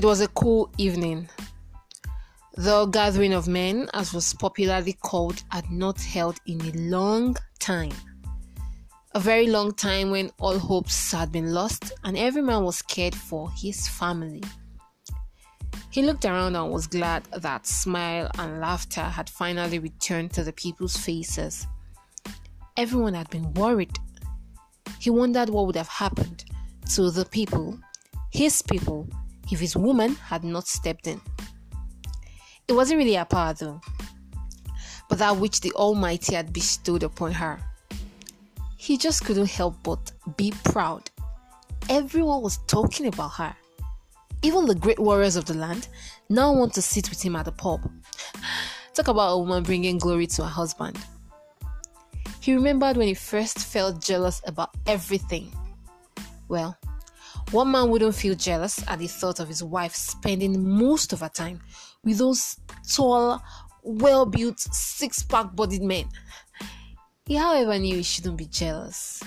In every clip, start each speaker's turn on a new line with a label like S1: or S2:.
S1: It was a cool evening. The gathering of men, as was popularly called, had not held in a long time. A very long time when all hopes had been lost and every man was cared for his family. He looked around and was glad that smile and laughter had finally returned to the people's faces. Everyone had been worried. He wondered what would have happened to the people, his people, if his woman had not stepped in. It wasn't really a power though, but that which the Almighty had bestowed upon her. He just couldn't help but be proud. Everyone was talking about her. Even the great warriors of the land now want to sit with him at the pub. Talk about a woman bringing glory to her husband. He remembered when he first felt jealous about everything. Well, one man wouldn't feel jealous at the thought of his wife spending most of her time with those tall, well built, six pack bodied men. He, however, knew he shouldn't be jealous.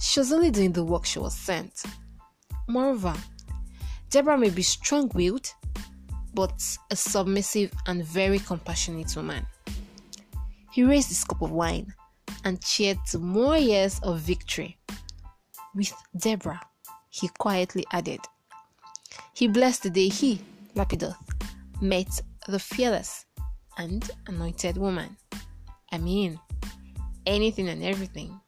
S1: She was only doing the work she was sent. Moreover, Deborah may be strong willed, but a submissive and very compassionate woman. He raised his cup of wine and cheered to more years of victory. With Deborah, he quietly added, He blessed the day he, Lapidoth, met the fearless and anointed woman. I mean, anything and everything